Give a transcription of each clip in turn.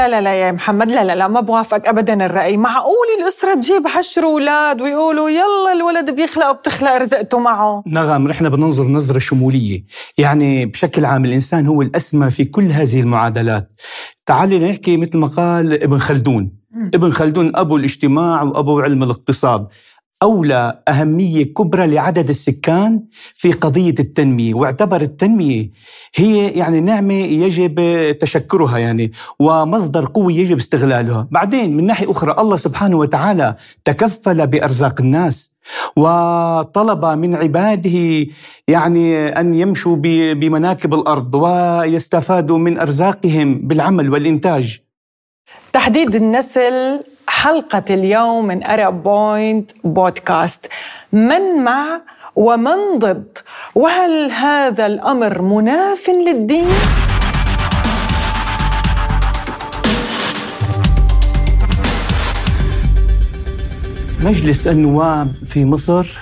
لا لا لا يا محمد لا لا لا ما بوافق ابدا الرأي. معقول الأسرة تجيب عشر أولاد ويقولوا يلا الولد بيخلق وبتخلق رزقته معه؟ نغم نحن بننظر نظرة شمولية. يعني بشكل عام الإنسان هو الأسمى في كل هذه المعادلات. تعالي نحكي مثل ما قال ابن خلدون. ابن خلدون أبو الاجتماع وأبو علم الاقتصاد. أولى أهمية كبرى لعدد السكان في قضية التنمية واعتبر التنمية هي يعني نعمة يجب تشكرها يعني ومصدر قوة يجب استغلالها بعدين من ناحية أخرى الله سبحانه وتعالى تكفل بأرزاق الناس وطلب من عباده يعني أن يمشوا بمناكب الأرض ويستفادوا من أرزاقهم بالعمل والإنتاج. تحديد النسل حلقة اليوم من أرب بوينت بودكاست من مع ومن ضد؟ وهل هذا الأمر مناف للدين؟ مجلس النواب في مصر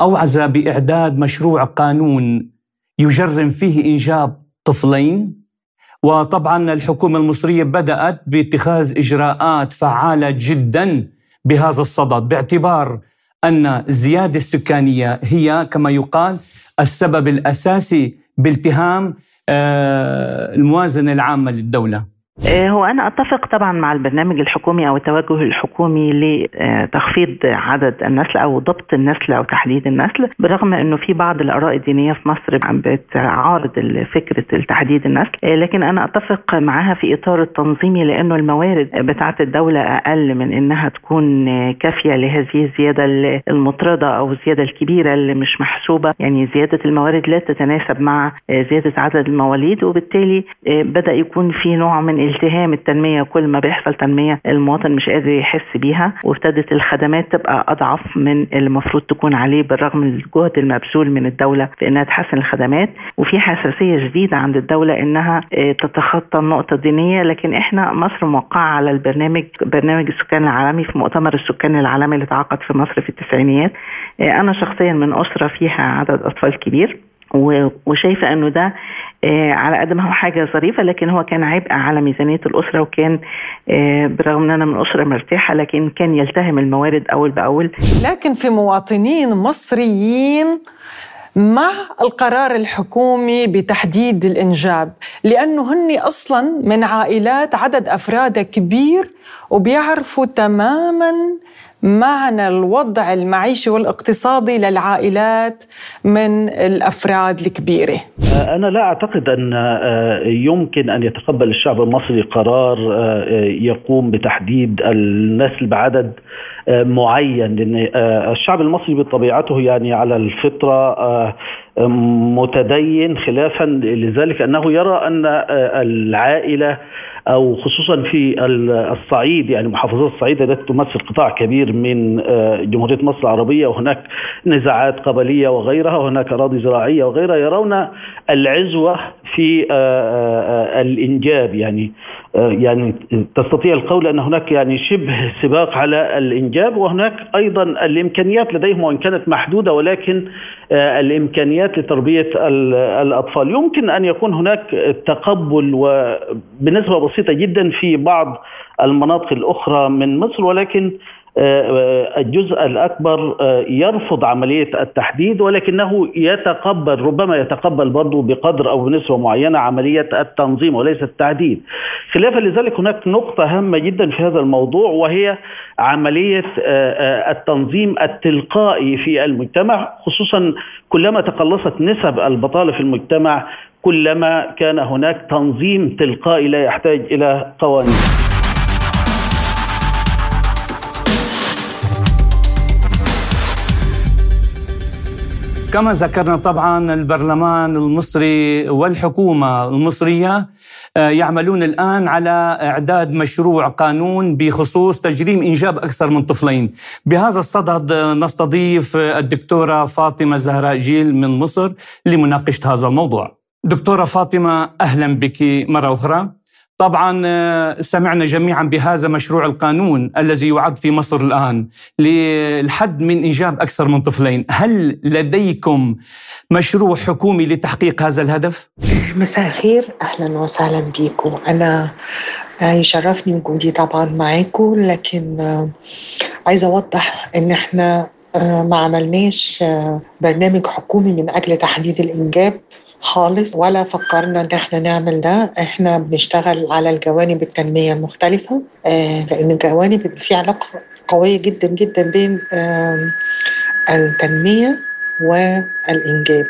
أوعز بإعداد مشروع قانون يجرم فيه إنجاب طفلين. وطبعا الحكومة المصرية بدأت باتخاذ إجراءات فعالة جدا بهذا الصدد باعتبار أن الزيادة السكانية هي كما يقال السبب الأساسي بالتهام آه، الموازنة العامة للدولة. آه، هو أنا أتفق طبعا مع البرنامج الحكومي أو التوجه الحكومي لتخفيض عدد النسل أو ضبط النسل أو تحديد النسل برغم أنه في بعض الآراء الدينية في مصر بتعارض فكرة تحديد النسل آه، لكن أنا أتفق معها في إطار التنظيمي لأنه الموارد بتاعت الدولة أقل من أنها تكون كافية لهذه الزيادة المطردة أو الزيادة الكبيرة اللي مش محسوبة. يعني زيادة الموارد لا تتناسب مع زيادة عدد المواليد وبالتالي آه، بدأ يكون في نوع من التهام التنمية كل ما بيحصل تنمية المواطن مش قادر يحس بيها وابتدت الخدمات تبقى أضعف من المفروض تكون عليه بالرغم من الجهد المبذول من الدولة في إنها تحسن الخدمات. وفي حساسية شديده عند الدولة إنها آه، تتخطى النقطة الدينية لكن إحنا مصر موقعة على البرنامج برنامج السكان العالمي في مؤتمر السكان العالمي اللي اتعقد في مصر في التسعينيات. آه، أنا شخصيا من أسرة فيها عدد أطفال كبير. وشايفة انه ده آه، على قد ما هو حاجة ظريفة لكن هو كان عبء على ميزانية الأسرة وكان آه، برغم إن أنا من أسرة مرتاحة لكن كان يلتهم الموارد أول بأول. لكن في مواطنين مصريين مع القرار الحكومي بتحديد الإنجاب لأنه هن أصلا من عائلات عدد افرادها كبير وبيعرفوا تماما معنى الوضع المعيشي والاقتصادي للعائلات من الأفراد الكبيرة. أنا لا أعتقد أن آه، يمكن أن يتقبل الشعب المصري قرار آه، يقوم بتحديد النسل بعدد آه، معين لأن الشعب المصري بطبيعته يعني على الفطرة متدين خلافا لذلك أنه يرى أن العائلة أو خصوصا في الصعيد يعني محافظات الصعيد التي تمثل قطاع كبير من آه، جمهورية مصر العربية وهناك نزاعات قبلية وغيرها وهناك أراضي زراعية وغيرها يرون العزوة في آه، آه، الإنجاب. يعني يعني تستطيع القول أن هناك يعني شبه سباق على الإنجاب. وهناك أيضا الإمكانيات لديهم وإن كانت محدودة ولكن الإمكانيات لتربية الأطفال. يمكن أن يكون هناك تقبل وبنسبه بسيطة جدا في بعض المناطق الأخرى من مصر ولكن آه، الجزء الأكبر آه، يرفض عملية التحديد ولكنه يتقبل ربما يتقبل برضه بقدر أو بنسبة معينة عملية التنظيم وليس التعديل. خلافا لذلك هناك نقطة هامة جدا في هذا الموضوع وهي عملية آه، التنظيم التلقائي في المجتمع خصوصا كلما تقلصت نسب البطالة في المجتمع كلما كان هناك تنظيم تلقائي لا يحتاج إلى قوانين. كما ذكرنا طبعا البرلمان المصري والحكومة المصرية آه، يعملون الآن على إعداد مشروع قانون بخصوص تجريم إنجاب أكثر من طفلين. بهذا الصدد نستضيف الدكتورة فاطمة زهراء جيل من مصر لمناقشة هذا الموضوع. دكتورة فاطمة أهلا بك مرة أخرى. طبعا آه، سمعنا جميعا بهذا مشروع القانون الذي يعد في مصر الآن للحد من إنجاب أكثر من طفلين، هل لديكم مشروع حكومي لتحقيق هذا الهدف؟ مساء الخير. أهلا وسهلا بكم. أنا يشرفني وجودي طبعا معاكم لكن آه، عايزة أوضح إن إحنا آه، ما عملناش برنامج حكومي من أجل تحديد الإنجاب. خالص ولا فكرنا إن إحنا نعمل ده إحنا بنشتغل على الجوانب التنمية المختلفة آه لأن الجوانب في علاقة قوية جدا جدا بين التنمية والإنجاب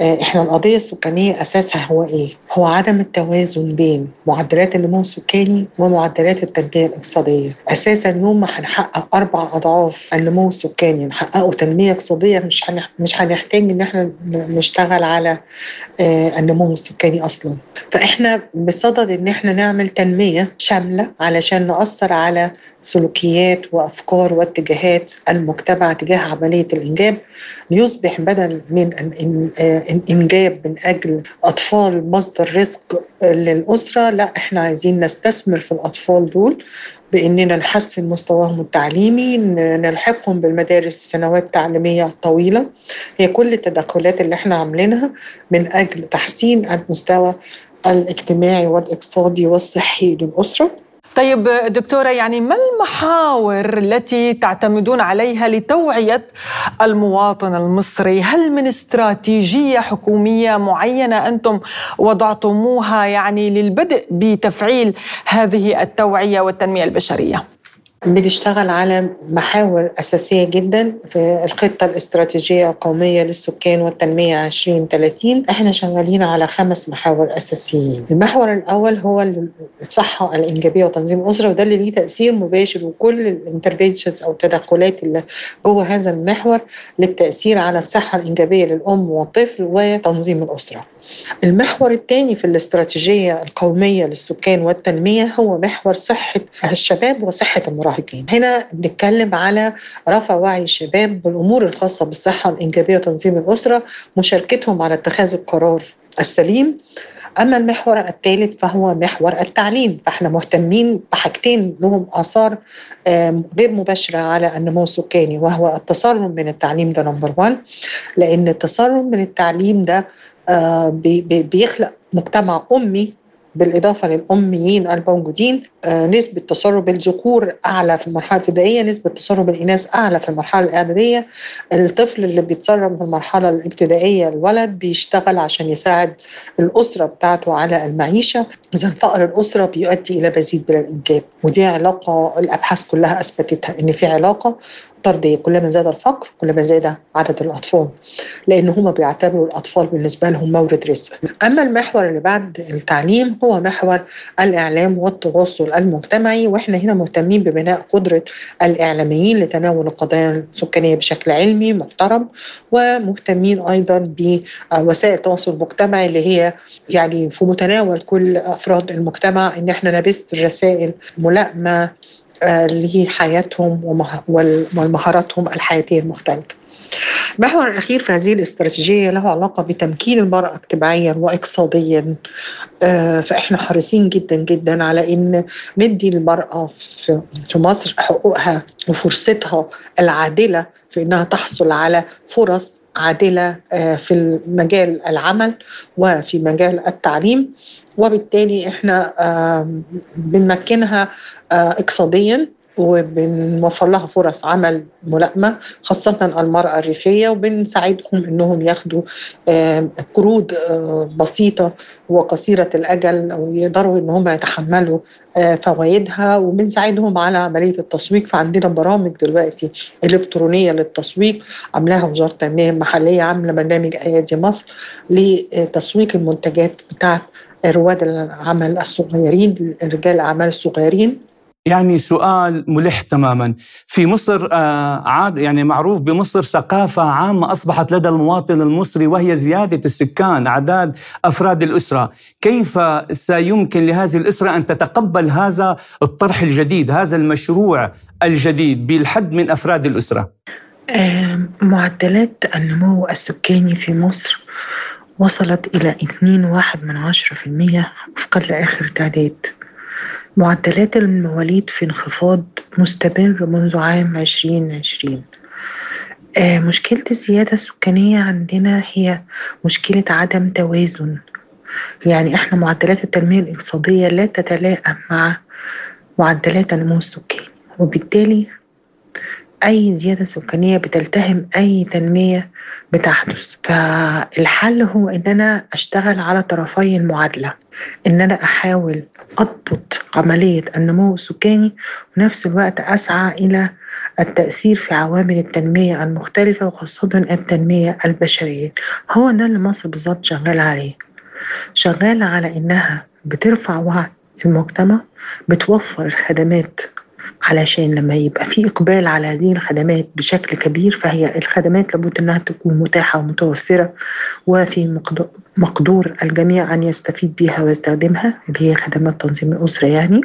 آه، إحنا القضية السكانية أساسها هو إيه؟ هو عدم التوازن بين معدلات النمو السكاني ومعدلات التنميه الاقتصادية، أساسا يوم ما هنحقق أربع أضعاف النمو السكاني نحققه تنمية اقتصادية مش مش هنحتاج إن إحنا نشتغل على آه، النمو السكاني أصلا. فإحنا بصدد إن إحنا نعمل تنمية شاملة علشان نأثر على سلوكيات وأفكار واتجاهات المجتمع تجاه عملية الإنجاب ليصبح بدل من الانجاب من أجل أطفال مصدر رزق للأسرة لا إحنا عايزين نستثمر في الأطفال دول بإننا نحسن مستواهم التعليمي نلحقهم بالمدارس السنوات التعليمية الطويلة. هي كل التدخلات اللي إحنا عاملينها من أجل تحسين المستوى الاجتماعي والاقتصادي والصحي للأسرة. طيب دكتورة يعني ما المحاور التي تعتمدون عليها لتوعية المواطن المصري هل من استراتيجية حكومية معينة أنتم وضعتموها يعني للبدء بتفعيل هذه التوعية والتنمية البشرية؟ بنشتغل على محاور أساسية جدا في الخطة الاستراتيجية القومية للسكان والتنمية 2030 إحنا شغالين على خمس محاور أساسيين. المحور الأول هو الصحة الإنجابية وتنظيم الأسرة وده اللي ليه تأثير مباشر وكل الانترفنشنز أو التدخلات اللي جوه هذا المحور للتأثير على الصحة الإنجابية للأم والطفل وتنظيم الأسرة. المحور الثاني في الاستراتيجية القومية للسكان والتنمية هو محور صحة الشباب وصحة المراهقين. هنا بنتكلم على رفع وعي الشباب بالأمور الخاصة بالصحة الإنجابية وتنظيم الأسرة مشاركتهم على اتخاذ القرار السليم. أما المحور الثالث فهو محور التعليم. فإحنا مهتمين بحاجتين لهم آثار غير مباشرة على النمو السكاني وهو التسرب من التعليم ده نمبر 1 لأن التسرب من التعليم ده آه، بيخلق مجتمع أمي بالإضافة للأميين الموجودين آه، نسبة تسرب الذكور أعلى في المرحلة الابتدائية نسبة تسرب الإناث أعلى في المرحلة الإعدادية. الطفل اللي بيتسرب في المرحلة الابتدائية الولد بيشتغل عشان يساعد الأسرة بتاعته على المعيشة. إذا فقر الأسرة بيؤدي إلى مزيد من الإنجاب ودي علاقة الأبحاث كلها أثبتتها إن في علاقة. طردية كلما زاد الفقر كلما زاد عدد الأطفال لأن هم بيعتبروا الأطفال بالنسبة لهم مورد رزق. أما المحور اللي بعد التعليم هو محور الإعلام والتواصل المجتمعي وإحنا هنا مهتمين ببناء قدرة الإعلاميين لتناول القضايا السكانية بشكل علمي محترم ومهتمين أيضا بوسائل التواصل المجتمعي اللي هي يعني في متناول كل أفراد المجتمع إن إحنا نبث رسائل ملائمة لحياتهم ومهاراتهم الحياتية المختلفة. المحور الأخير في هذه الاستراتيجية له علاقة بتمكين المرأة اجتماعيا واقتصاديا. آه، فإحنا حريصين جدا جدا على إن ندي المرأة في مصر حقوقها وفرصتها العادلة في إنها تحصل على فرص عادلة آه، في مجال العمل وفي مجال التعليم. وبالتالي إحنا بنمكنها آه، اقتصاديا وبنوفر لها فرص عمل ملائمة خاصة المرأة الريفية وبنساعدهم إنهم ياخدوا قروض آه، بسيطة وقصيرة الأجل أو يقدروا إن هم يتحملوا آه، فوائدها. وبنساعدهم على عملية التسويق. فعندنا برامج دلوقتي إلكترونية للتسويق عاملاها وزارة التنمية المحلية عاملة برنامج آيادي مصر لتسويق المنتجات بتاعت رواد العمل الصغيرين رجال الأعمال الصغيرين. يعني سؤال ملح تماما. في مصر آه، عاد يعني معروف بمصر ثقافة عامة أصبحت لدى المواطن المصري وهي زيادة السكان أعداد أفراد الأسرة. كيف سيمكن لهذه الأسرة أن تتقبل هذا الطرح الجديد هذا المشروع الجديد بالحد من أفراد الأسرة؟ معدلات النمو السكاني في مصر وصلت إلى 2.1 من عشرة في المية وفقا لآخر تعداد معدلات المواليد في انخفاض مستمر منذ عام 2020 آه مشكلة الزيادة السكانية عندنا هي مشكلة عدم توازن. يعني إحنا معدلات التنمية الاقتصادية لا تتلائم مع معدلات النمو السكاني. وبالتالي أي زيادة سكانية بتلتهم أي تنمية بتحدث فالحل هو إن أنا أشتغل على طرفي المعادلة إن أنا أحاول أضبط عملية النمو السكاني ونفس الوقت أسعى إلى التأثير في عوامل التنمية المختلفة وخاصة التنمية البشرية. هو ده اللي مصر بالظبط شغالة عليه. شغالة على إنها بترفع وعي المجتمع بتوفر الخدمات علشان لما يبقى في إقبال على هذه الخدمات بشكل كبير فهي الخدمات لابد أنها تكون متاحة ومتوفرة وفي مقدور الجميع أن يستفيد بها ويستخدمها اللي هي خدمات تنظيم الأسرة يعني.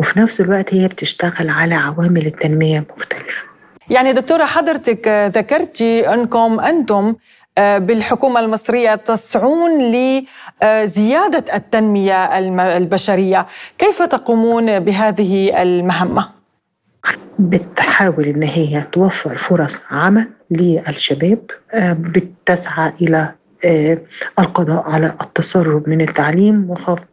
وفي نفس الوقت هي بتشتغل على عوامل التنمية المختلفة يعني دكتورة حضرتك ذكرتي أنكم أنتم آه، بالحكومة المصرية تسعون لزيادة التنمية البشرية. كيف تقومون بهذه المهمة؟ بتحاول إن هي توفر فرص عمل للشباب آه، بتسعى إلى آه، القضاء على التسرب من التعليم وخفض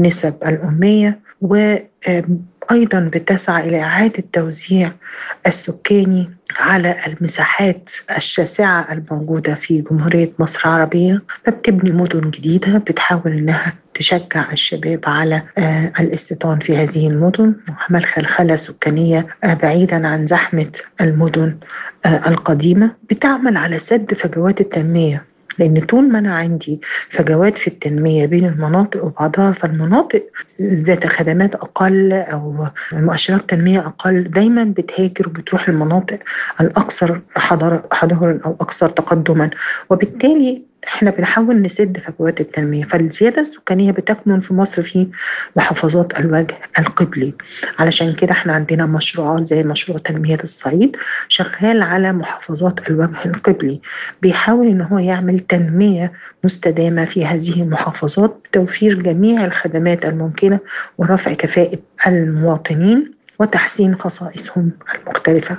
نسب الأمية وأيضا بتسعى إلى إعادة توزيع السكاني على المساحات الشاسعة الموجودة في جمهورية مصر العربية فبتبني مدن جديدة بتحاول إنها تشجع الشباب على آه، الاستيطان في هذه المدن. وعمل خلخلة سكانية آه، بعيدا عن زحمة المدن آه، القديمة. بتعمل على سد فجوات التنمية. لأن طول ما أنا عندي فجوات في التنمية بين المناطق وبعضها فالمناطق ذات خدمات أقل أو مؤشرات تنمية أقل دايما بتهاجر وبتروح المناطق الأكثر حضارا أو أكثر تقدما. وبالتالي إحنا بنحاول نسد فجوات التنمية فالزيادة السكانية بتكمن في مصر في محافظات الوجه القبلي. علشان كده إحنا عندنا مشروعات زي مشروع تنمية الصعيد شغال على محافظات الوجه القبلي. بيحاول ان هو يعمل تنمية مستدامة في هذه المحافظات بتوفير جميع الخدمات الممكنة ورفع كفاءة المواطنين وتحسين خصائصهم المختلفة.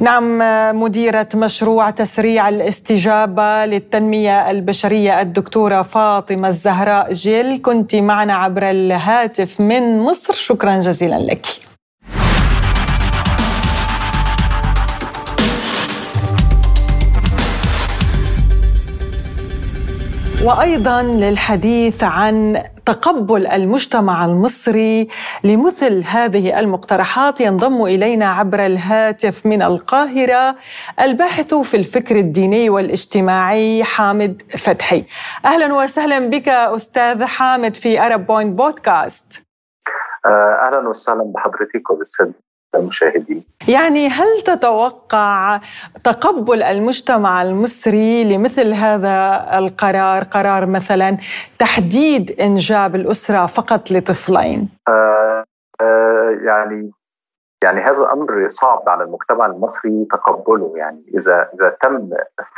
نعم مديرة مشروع تسريع الاستجابة للتنمية البشرية الدكتورة فاطمة الزهراء جيل. كنت معنا عبر الهاتف من مصر. شكرا جزيلا لك. وأيضا للحديث عن تقبل المجتمع المصري لمثل هذه المقترحات ينضم إلينا عبر الهاتف من القاهرة الباحث في الفكر الديني والاجتماعي حامد فتحي. أهلا وسهلا بك أستاذ حامد في أرب بوينت بودكاست. أهلا وسهلا بحضرتك وبالسادة المشاهدين. يعني هل تتوقع تقبل المجتمع المصري لمثل هذا القرار؟ قرار مثلا تحديد إنجاب الأسرة فقط لطفلين؟ آه آه يعني يعني هذا أمر صعب على المجتمع المصري تقبله. يعني إذا إذا تم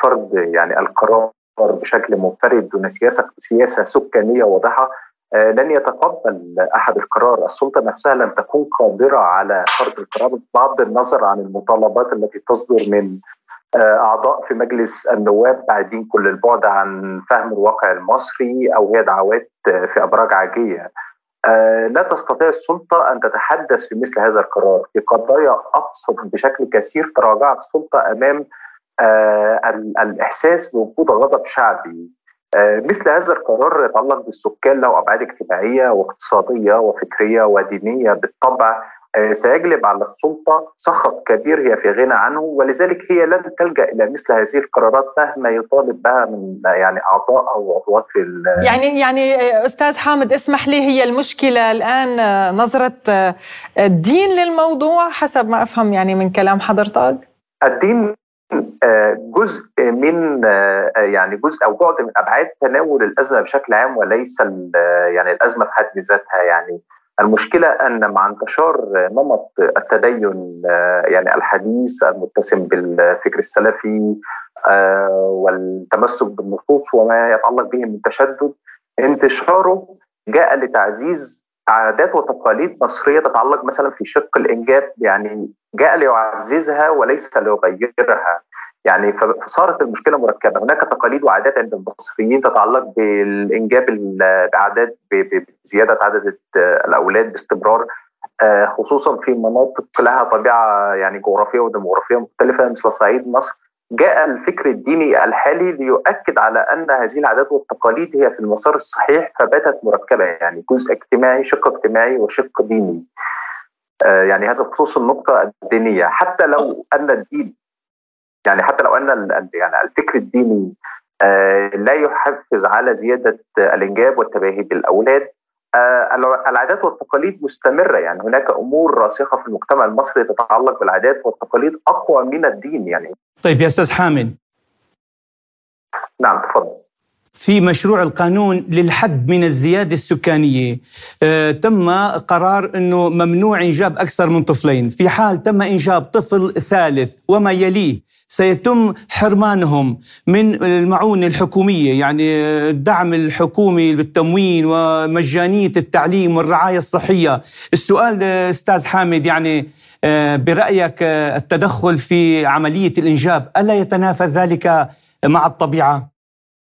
فرض يعني القرار بشكل منفرد دون سياسة سياسة سكانية واضحة لن يتقبل أحد القرار، السلطة نفسها لن تكون قادرة على فرض القرار بغض النظر عن المطالبات التي تصدر من آه، أعضاء في مجلس النواب بعيدين كل البعد عن فهم الواقع المصري أو هي دعوات آه، في أبراج عاجيه. لا تستطيع السلطة أن تتحدث في مثل هذا القرار، في قضايا أبسط بشكل كثير تراجعت السلطة أمام الإحساس بوجود غضب شعبي. آه، مثل هذا القرار يتعلق بالسكان له أبعاد اجتماعية واقتصادية وفكرية ودينية. بالطبع آه، سيجلب على السلطة سخط كبير هي في غنى عنه ولذلك هي لن تلجأ إلى مثل هذه القرارات مهما يطالب بها من يعني أعضاء أو عضوات في يعني يعني آه، أستاذ حامد اسمح لي هي المشكلة الآن نظرة الدين للموضوع حسب ما أفهم يعني من كلام حضرتك؟ الدين آه، جزء من آه، يعني جزء أو بعد من أبعاد تناول الأزمة بشكل عام وليس يعني الأزمة في حد ذاتها. يعني المشكلة أن مع انتشار نمط التدين آه، يعني الحديث المتسم بالفكر السلفي والتمسك بالنصوص وما يتعلق به من تشدد انتشاره جاء لتعزيز عادات وتقاليد مصرية تتعلق مثلا في شق الإنجاب يعني جاء ليعززها وليس ليغيرها. يعني فصارت المشكلة مركبة. هناك تقاليد وعادات عند المصريين تتعلق بالإنجاب باعداد بزيادة عدد الأولاد باستمرار آه، خصوصا في مناطق لها طبيعة يعني جغرافية وديموغرافية مختلفة مثل صعيد مصر. جاء الفكر الديني الحالي ليؤكد على أن هذه العادات والتقاليد هي في المسار الصحيح فباتت مركبة يعني جزء اجتماعي شق اجتماعي وشق ديني. آه، يعني هذا بخصوص النقطة الدينية حتى لو أن الدين يعني حتى لو أن يعني الفكر الديني آه، لا يحفز على زيادة الإنجاب والتباهي بالأولاد العادات والتقاليد مستمرة. يعني هناك أمور راسخة في المجتمع المصري تتعلق بالعادات والتقاليد أقوى من الدين يعني. طيب يا أستاذ حامد. نعم تفضل. في مشروع القانون للحد من الزيادة السكانية. آه تم قرار أنه ممنوع إنجاب أكثر من طفلين. في حال تم إنجاب طفل ثالث وما يليه سيتم حرمانهم من المعونة الحكومية يعني الدعم الحكومي بالتموين ومجانية التعليم والرعاية الصحية. السؤال أستاذ حامد يعني آه، برأيك آه، التدخل في عملية الإنجاب ألا يتنافى ذلك مع الطبيعة؟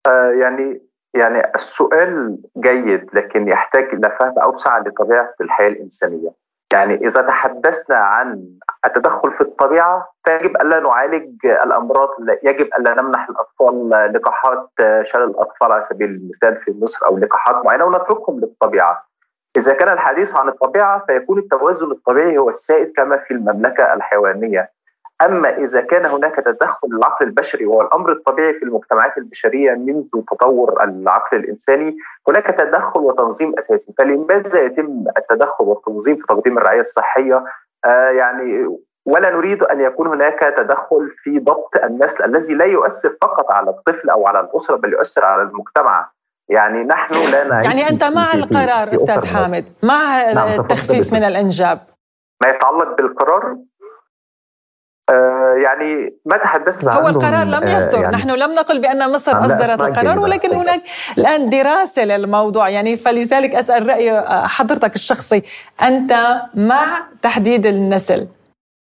آه، يعني يعني السؤال جيد لكن يحتاج إلى فهم أوسع لطبيعة الحياة الإنسانية. يعني إذا تحدثنا عن التدخل في الطبيعة فيجب ألا نعالج الأمراض يجب ألا نمنح الأطفال لقاحات شلل الأطفال على سبيل المثال في مصر أو لقاحات معينة ونتركهم للطبيعة. إذا كان الحديث عن الطبيعة فيكون التوازن الطبيعي هو السائد كما في المملكة الحيوانية. أما إذا كان هناك تدخل العقل البشري وهو الأمر الطبيعي في المجتمعات البشرية منذ تطور العقل الإنساني هناك تدخل وتنظيم أساسي. فلماذا يتم التدخل والتنظيم في تقديم الرعاية الصحية؟ آه يعني ولا نريد أن يكون هناك تدخل في ضبط النسل الذي لا يؤثر فقط على الطفل أو على الأسرة بل يؤثر على المجتمع. يعني نحن لا نعيش يعني أنت مع القرار أستاذ حامد مع نعم التخفيف من الإنجاب. ما يتعلق بالقرار؟ يعني ما تحدثنا هو القرار لم آه، يصدر. يعني نحن لم نقل بأن مصر أصدرت القرار ولكن هناك الآن دراسة للموضوع. يعني فلذلك أسأل رأي آه، حضرتك الشخصي. أنت مع تحديد النسل.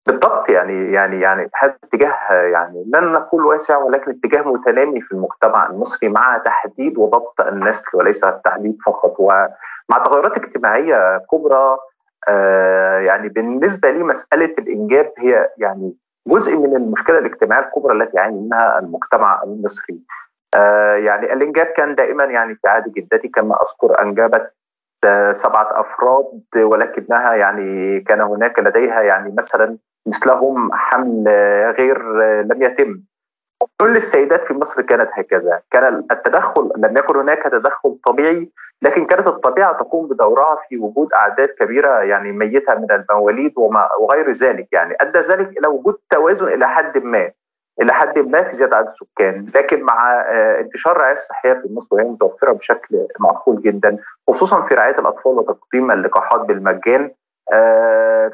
بالضبط. يعني يعني يعني هذا اتجاه يعني لن نقول واسع ولكن اتجاه متنامي في المجتمع المصري مع تحديد وضبط النسل وليس التحديد فقط. ومع تغيرات اجتماعية كبرى آه يعني بالنسبة لي مسألة الإنجاب هي يعني جزء من المشكلة الاجتماعية الكبرى التي يعاني منها المجتمع المصري. آه يعني الانجاب كان دائما يعني في عهد جدتي كما أذكر أنجبت آه سبعة أفراد ولكنها يعني كان هناك لديها يعني مثلا مثلهم حمل غير لم يتم كل السيدات في مصر كانت هكذا. كان التدخل لم يكن هناك تدخل طبيعي لكن كانت الطبيعة تقوم بدورها في وجود أعداد كبيرة يعني ميتة من المواليد وما وغير ذلك يعني. أدى ذلك إلى وجود توازن إلى حد ما إلى حد ما في زيادة عدد السكان. لكن مع آه، انتشار الرعايه الصحية في مصر وهي متوفرة بشكل معقول جدا خصوصا في رعاية الأطفال وتقديم اللقاحات بالمجان. آه،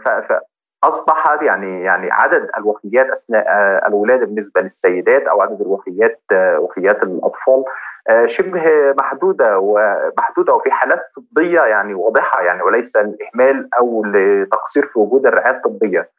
أصبح يعني يعني عدد الوفيات أثناء آه، الولادة بالنسبة للسيدات أو عدد الوفيات آه، وفيات الأطفال آه، شبه محدودة ومحدوده وفي حالات طبية يعني واضحة يعني وليس الاهمال أو لتقصير في وجود الرعاية الطبية.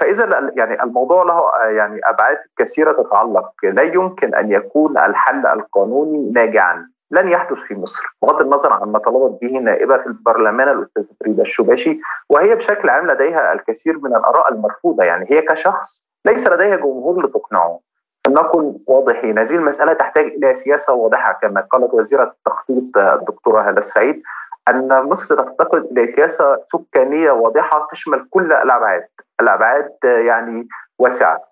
فإذا يعني الموضوع له يعني أبعاد كثيرة تتعلق لا يمكن أن يكون الحل القانوني ناجعا لن يحدث في مصر. بغض النظر عن ما طلبت به نائبة في البرلمان الاستاذه فريدة الشباشي وهي بشكل عام لديها الكثير من الآراء المرفوضة. يعني هي كشخص ليس لديها جمهور لتقنعه. فلنكن واضحين. هذه المسألة تحتاج إلى سياسة واضحة كما قالت وزيرة التخطيط الدكتورة هالة السعيد أن مصر تفتقد إلى سياسة سكانية واضحة تشمل كل الأبعاد. الأبعاد يعني واسعة.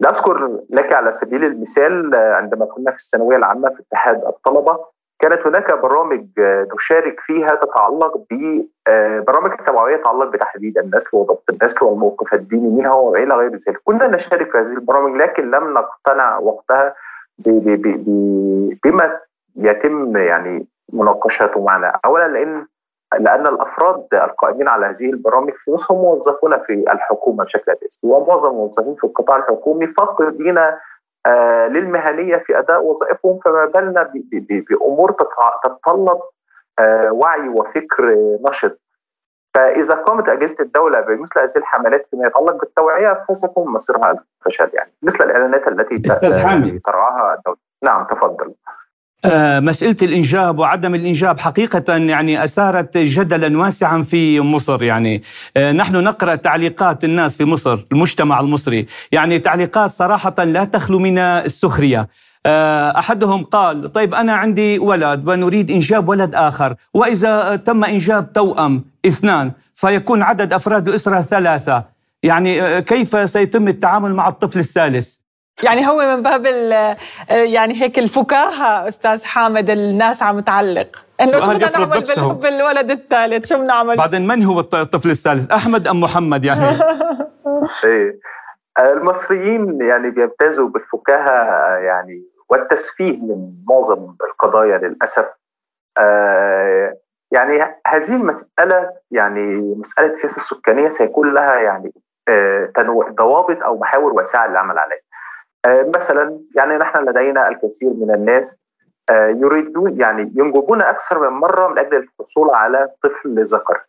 لاذكر لك على سبيل المثال عندما كنا في الثانوية العامة في اتحاد الطلبة كانت هناك برامج تشارك فيها تتعلق ببرامج آه، توعوية تتعلق بتحديد النسل وضبط النسل والموقف الديني منها وإلى غير ذلك، كنا نشارك في هذه البرامج لكن لم نقتنع وقتها بما يتم يعني مناقشته معنا، اولا لأن لأن الأفراد القائمين على هذه البرامج في مصر هم موظفون في الحكومة بشكل أساسي ومعظم الموظفين في القطاع الحكومي فاقدين للمهنية في أداء وظائفهم فما بالنا بأمور تتطلب وعي وفكر نشط. فإذا قامت أجهزة الدولة بمثل هذه الحملات فيما يتعلق بالتوعية فسيكون مصيرها الفشل يعني مثل الإعلانات التي أستاذ حامد. ترعاها الدولة. نعم تفضل. آه، مسألة الإنجاب وعدم الإنجاب حقيقة يعني أثارت جدلا واسعا في مصر يعني. آه، نحن نقرأ تعليقات الناس في مصر المجتمع المصري. يعني تعليقات صراحة لا تخلو من السخرية. آه، أحدهم قال طيب أنا عندي ولد ونريد إنجاب ولد آخر وإذا تم إنجاب توأم اثنان فيكون عدد أفراد الاسره ثلاثة. يعني آه، كيف سيتم التعامل مع الطفل الثالث؟ يعني هو من باب يعني هيك الفكاهة أستاذ حامد الناس عم تعلق. إنه شو بدنا نعمل بالحب الولد الثالث؟ شو بنعمل بعدين من هو الطفل الثالث؟ أحمد أم محمد يعني؟ إيه. المصريين يعني بيمتازوا بالفكاهة يعني والتسفيه من معظم القضايا للأسف. آه، يعني هذه المسألة يعني مسألة السياسة السكانية سيكون لها يعني آه، ضوابط أو محاور واسعه للعمل عليها. آه، مثلا يعني نحن لدينا الكثير من الناس يريدون يعني ينجبون أكثر من مرة من أجل الحصول على طفل ذكر.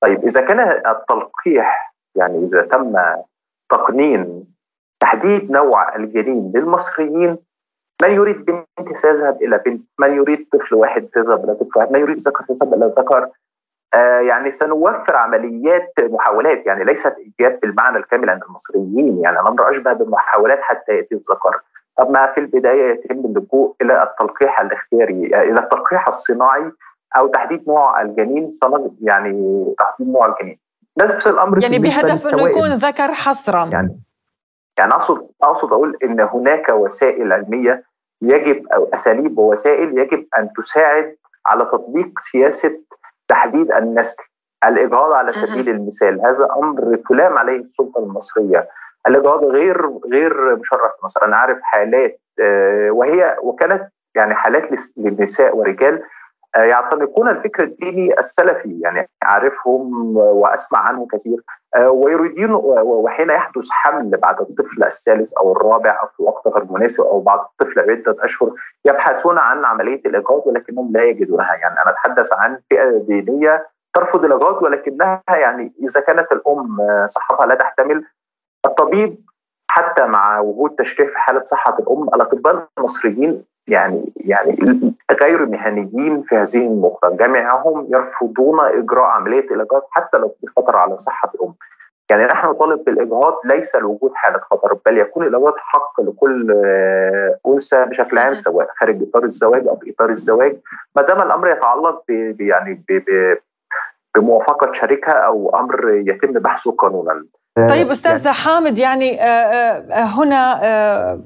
طيب إذا كان التلقيح يعني إذا تم تقنين تحديد نوع الجنين للمصريين من يريد بنت سيذهب إلى بنت؟ من يريد طفل واحد سيذهب إلى طفل واحد؟ من يريد ذكر سيذهب إلى ذكر؟ آه يعني سنوفر عمليات محاولات يعني ليست ايجاب بالمعنى الكامل عند المصريين يعني الامر اشبه بالمحاولات حتى يأتي الذكر. اما في البداية يتم اللجوء إلى التلقيح الاختياري آه، إلى التلقيح الصناعي أو تحديد نوع الجنين يعني تحديد نوع الجنين. نفس الأمر يعني بهدف انه يكون ذكر حصرا. يعني يعني اقصد أقصد أقول إن هناك وسائل علمية يجب أو أساليب ووسائل يجب أن تساعد على تطبيق سياسة تحديد النسل الإجهاض على سبيل المثال. هذا أمر تلام عليه السلطة المصرية. الإجهاض غير غير مشرف. مثلا أنا عارف حالات آه، وهي وكانت يعني حالات للنساء ورجال يعتنقون الفكر الديني السلفي يعني اعرفهم وأسمع عنه كثير. آه، ويريدون وحين يحدث حمل بعد الطفل الثالث أو الرابع أو في وقت غير مناسب أو بعد الطفل عدة أشهر يبحثون عن عملية الايجاد ولكنهم لا يجدونها. يعني أنا أتحدث عن فئة دينية ترفض الايجاد ولكنها يعني إذا كانت الأم صحتها لا تحتمل الطبيب حتى مع وجود تشريح في حالة صحة الأم الأطباء المصريين يعني يعني غير مهنيين في هذه النقطة. جميعهم يرفضون إجراء عملية الإجهاض حتى لو في خطر على صحة الأم. يعني نحن نطالب بالإجهاض ليس لوجود حالة خطر بل يكون الإجهاض حق لكل آه، أنثى بشكل عام سواء خارج إطار الزواج أو في إطار الزواج. ما دام الأمر يتعلق ب يعني ب بموافقة شريكها أو أمر يتم بحثه قانونا. طيب أستاذ يعني حامد يعني آه، آه، هنا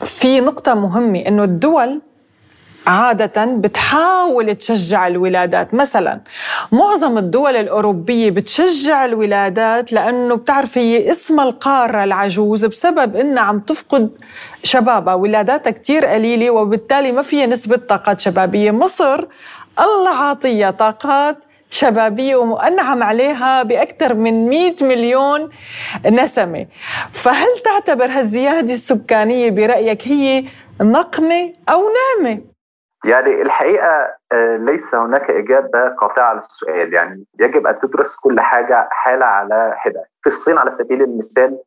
في نقطة مهمة إنه الدول عادة بتحاول تشجع الولادات. مثلا معظم الدول الأوروبية بتشجع الولادات لأنه بتعرف هي اسم القارة العجوز بسبب إنها عم تفقد شبابها. ولاداتها كتير قليلة وبالتالي ما فيها نسبة طاقات شبابية. مصر الله عاطية طاقات شبابية ومؤنعم عليها بأكثر من 100 مليون نسمة. فهل تعتبر هالزيادة السكانية برأيك هي نقمة أو نعمة؟ يعني الحقيقة آه، ليس هناك إجابة قاطعة للسؤال. يعني يجب أن تدرس كل حاجة حالة على حدة. في الصين على سبيل المثال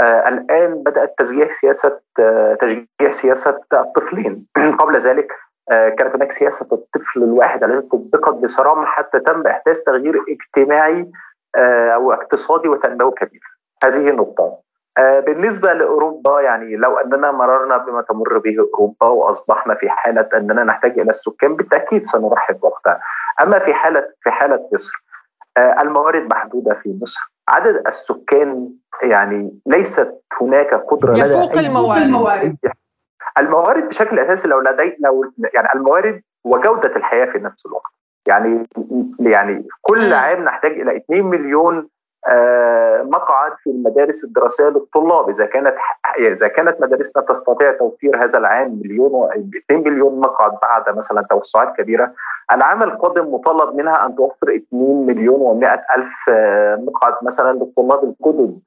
آه الآن بدأت تشجيع سياسة آه تشجيع سياسة الطفلين. قبل ذلك كانت هناك سياسة الطفل الواحد التي طبقت بصرامه حتى تم إحداث تغيير اجتماعي آه، أو اقتصادي وتنموي كبير. هذه نقطه. آه، بالنسبة لأوروبا يعني لو أننا مررنا بما تمر به أوروبا وأصبحنا في حالة أننا نحتاج إلى السكان بالتأكيد سنرحب وقتها. أما في حالة في حالة مصر الموارد محدودة في مصر، عدد السكان يعني ليست هناك قدرة يفوق الموارد الموارد بشكل أساسي لو لدي لو يعني الموارد وجودة الحياة في نفس الوقت. يعني يعني كل عام نحتاج إلى 2 مليون آه، مقعد في المدارس الدراسية للطلاب. إذا كانت إذا كانت مدارسنا تستطيع توفير هذا العام مليون و 2 مليون مقعد بعد مثلا توسعات كبيرة العام القادم مطالب منها أن توفر 2 مليون و100 ألف آه، مقعد مثلا للطلاب الجدد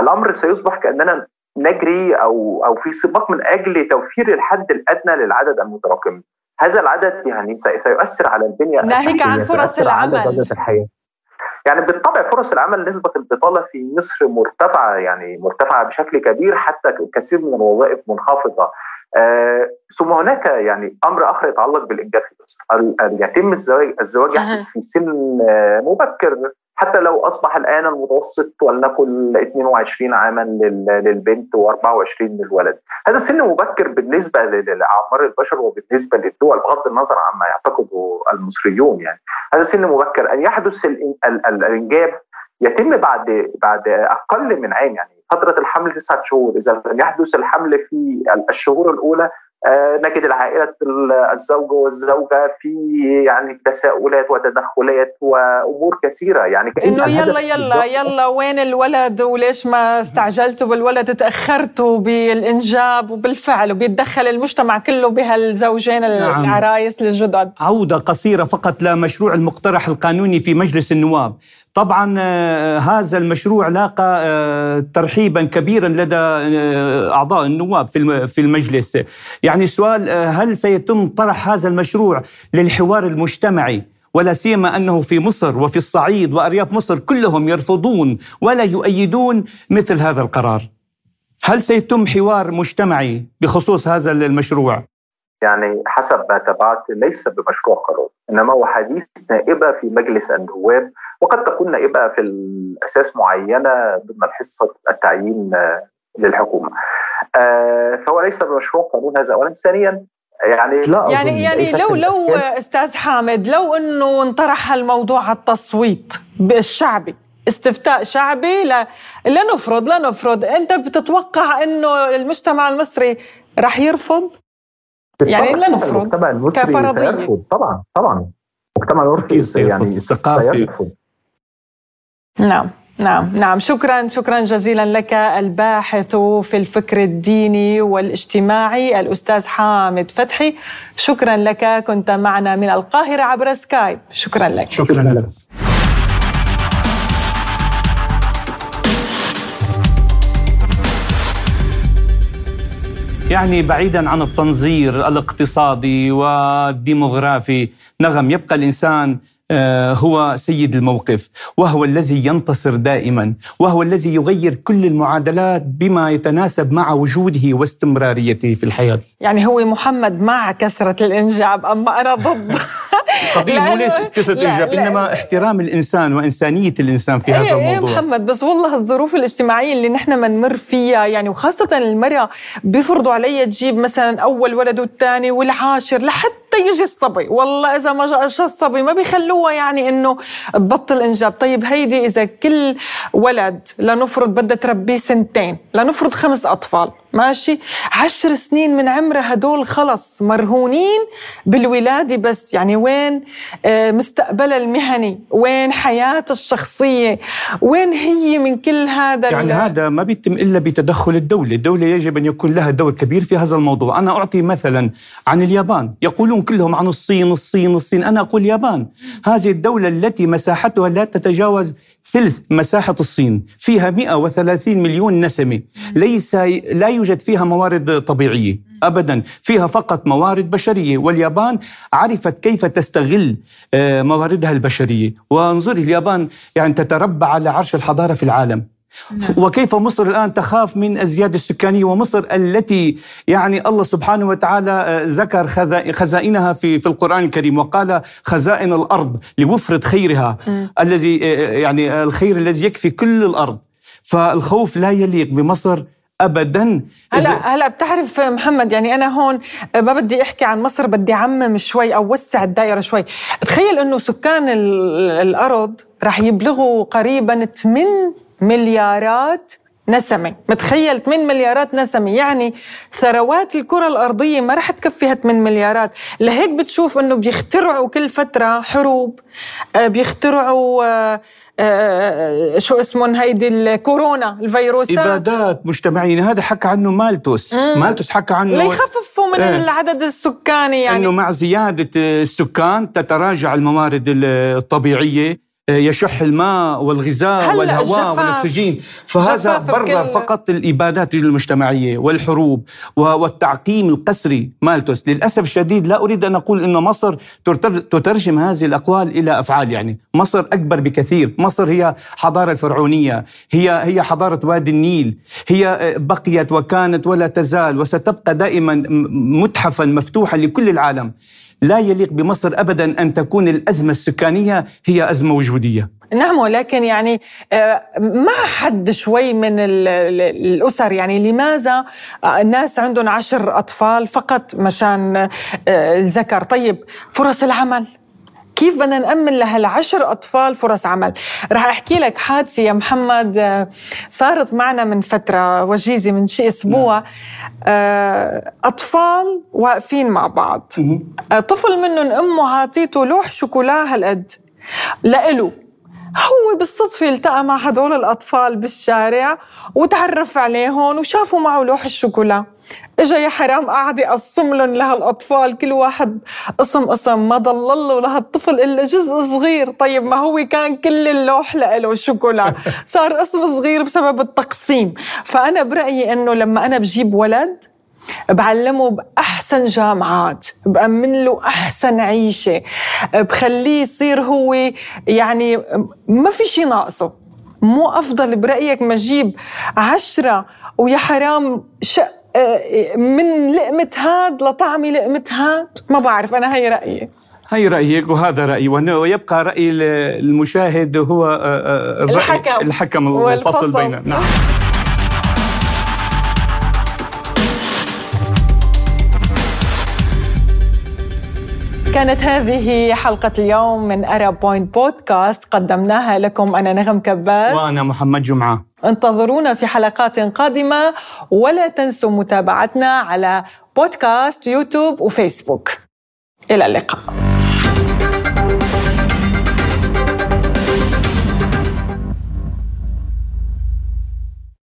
الأمر سيصبح كأننا نجري أو أو في سباق من أجل توفير الحد الأدنى للعدد المتراكم. هذا العدد يعني سيؤثر على البنيه ناهيك عن فرص العمل. يعني بالطبع فرص العمل نسبة البطالة في مصر مرتفعة يعني مرتفعة بشكل كبير حتى كثير من الوظائف منخفضة. آه ثم هناك يعني أمر آخر يتعلق بالانجاب في مصر. يتم الزواج الزواج في سن آه مبكر. حتى لو أصبح الآن المتوسط ولنقل 22 عاما للبنت و24 للولد. هذا سن مبكر بالنسبة لأعمار البشر وبالنسبة للدول بغض النظر عما يعتقده المصريون يعني. هذا سن مبكر. أن يحدث الإنجاب يتم بعد بعد أقل من عام يعني. فترة الحمل تسعة شهور. إذا لم يحدث الحمل في الشهور الأولى نجد العائلة الزوج والزوجة في يعني تساؤلات وتدخلات وأمور كثيرة. يعني إنه يلا يلا يلا وين الولد وليش ما استعجلتوا بالولد؟ تأخرتوا بالإنجاب وبالفعل وبيتدخل المجتمع كله بهالزوجين نعم. العرايس الجدد عودة قصيرة فقط لمشروع المقترح القانوني في مجلس النواب. طبعا آه، هذا المشروع لاقى آه، ترحيبا كبيرا لدى آه، أعضاء النواب في المجلس. يعني السؤال هل سيتم طرح هذا المشروع للحوار المجتمعي؟ ولا سيما أنه في مصر وفي الصعيد وأرياف مصر كلهم يرفضون ولا يؤيدون مثل هذا القرار. هل سيتم حوار مجتمعي بخصوص هذا المشروع؟ يعني حسب ما تابعت ليس بمشروع قرار إنما هو حديث نائبة في مجلس النواب وقد تكون نائبة في الأساس معينة ضمن حصه التعيين للحكومة. آه، فهو ليس بمشروع قانون هذا اولا. ثانيا يعني لا يعني يعني لو لو أستاذ حامد لو إنه انطرح الموضوع على التصويت الشعبي استفتاء شعبي لا لنفرض لنفرض أنت بتتوقع إنه المجتمع المصري رح يرفض؟ يعني لا نفرض المجتمع المصري سيرفض. طبعا طبعا. المجتمع المصري يعني الثقافي نعم نعم نعم. شكرا شكرا جزيلا لك الباحث في الفكر الديني والاجتماعي الأستاذ حامد فتحي. شكرا لك كنت معنا من القاهرة عبر سكايب. شكرا لك. شكرا لك. يعني بعيدا عن التنظير الاقتصادي والديموغرافي نغم يبقى الإنسان هو سيد الموقف وهو الذي ينتصر دائما وهو الذي يغير كل المعادلات بما يتناسب مع وجوده واستمراريته في الحياة. يعني هو محمد مع كسرة الإنجاب اما أنا ضد؟ قضية مو ليس كسرة الإنجاب إنما احترام الإنسان وإنسانية الإنسان في هذا إيه الموضوع. إيه محمد بس والله الظروف الاجتماعية اللي نحن بنمر فيها يعني وخاصة المرأة بيفرضوا علي تجيب مثلا أول ولد والثاني والعاشر لحتى يجي الصبي. والله إذا ما جاء الصبي ما بيخلوها يعني إنه تبطل إنجاب. طيب هيدي إذا كل ولد لنفرض بدها تربيه سنتين لنفرض خمس أطفال ماشي؟ عشر سنين من عمرها هدول خلص مرهونين بالولادة بس. يعني وين آه، مستقبلها المهني؟ وين حياتها الشخصية؟ وين هي من كل هذا يعني هذا ما بيتم إلا بتدخل الدولة. الدولة يجب أن يكون لها دور كبير في هذا الموضوع. أنا أعطي مثلا عن اليابان. يقولون كلهم عن الصين الصين الصين. أنا أقول اليابان. هذه الدولة التي مساحتها لا تتجاوز ثلث مساحة الصين. فيها 130 مليون نسمة. ليس لا يوجد فيها موارد طبيعية. ابدا. فيها فقط موارد بشرية. واليابان عرفت كيف تستغل آه، مواردها البشرية. وانظري اليابان يعني تتربع على عرش الحضارة في العالم. نعم. وكيف مصر الآن تخاف من الزيادة السكانية ومصر التي يعني الله سبحانه وتعالى آه، ذكر خزائنها في في القرآن الكريم وقال خزائن الأرض لوفرة خيرها الذي آه، يعني الخير الذي يكفي كل الأرض. فالخوف لا يليق بمصر ابدا. هلا هلا بتعرف محمد يعني أنا هون ما بدي أحكي عن مصر بدي اعمم شوي أو وسع الدائره شوي. تخيل إنه سكان الأرض رح يبلغوا قريبا 8 مليارات نسمة. متخيل 8 مليارات نسمة؟ يعني ثروات الكرة الأرضية ما رح تكفيها 8 مليارات. لهيك بتشوف أنه بيخترعوا كل فترة حروب آه، بيخترعوا آه، آه، شو اسمهم هيدي الكورونا الفيروسات. إبادات مجتمعية. هذا حكى عنه مالتوس. مم. مالتوس حكى عنه ليخففوا من آه العدد السكاني يعني. إنه مع زيادة السكان تتراجع الموارد الطبيعية. يشح الماء والغذاء والهواء والأكسجين. فهذا برر فقط الابادات المجتمعية والحروب والتعقيم القسري مالتوس. للأسف الشديد لا أريد أن أقول إن مصر تترجم هذه الأقوال إلى أفعال يعني. مصر أكبر بكثير. مصر هي حضارة الفرعونيه هي هي حضارة وادي النيل هي بقيت وكانت ولا تزال وستبقى دائما متحفا مفتوحا لكل العالم. لا يليق بمصر ابدا أن تكون الأزمة السكانية هي أزمة وجودية. نعم ولكن يعني آه، ما حد شوي من الأسر يعني لماذا الناس عندهم عشر أطفال فقط مشان آه، الذكر طيب فرص العمل كيف بدنا نأمن لهالعشر أطفال فرص عمل. رح أحكي لك حادثة يا محمد آه، صارت معنا من فترة وجيزة من شيء أسبوع. نعم. آه، أطفال واقفين مع بعض. آه، طفل منهم أمه عاطيته لوح شوكولا هالقد. لإله. هو بالصدفة التقى مع هدول الأطفال بالشارع وتعرف عليهم وشافوا معه لوح الشوكولا. إجا يا حرام قاعد يقسم لهم لهالأطفال كل واحد قسم قسم ما ضل له لهالطفل إلا جزء صغير. طيب ما هو كان كل اللوح له شوكولا. صار قسم صغير بسبب التقسيم. فأنا برأيي إنه لما أنا بجيب ولد بعلمه بأحسن جامعات بأمن له أحسن عيشة بخليه يصير هو يعني ما في شيء ناقصه. مو أفضل برأيك ما أجيب عشرة ويا حرام شق من لقمة هاد لطعمي لقمة هاد؟ ما بعرف أنا هي رأيي. هي رأيك وهذا رأيي ويبقى رأي المشاهد هو آه، آه، الرأي الحكم. الحكم الفصل بيننا. نعم. كانت هذه حلقة اليوم من أرب بوينت بودكاست قدمناها لكم أنا نغم كباس. وأنا محمد جمعة. انتظرونا في حلقات قادمة. ولا تنسوا متابعتنا على بودكاست يوتيوب وفيسبوك إلى اللقاء.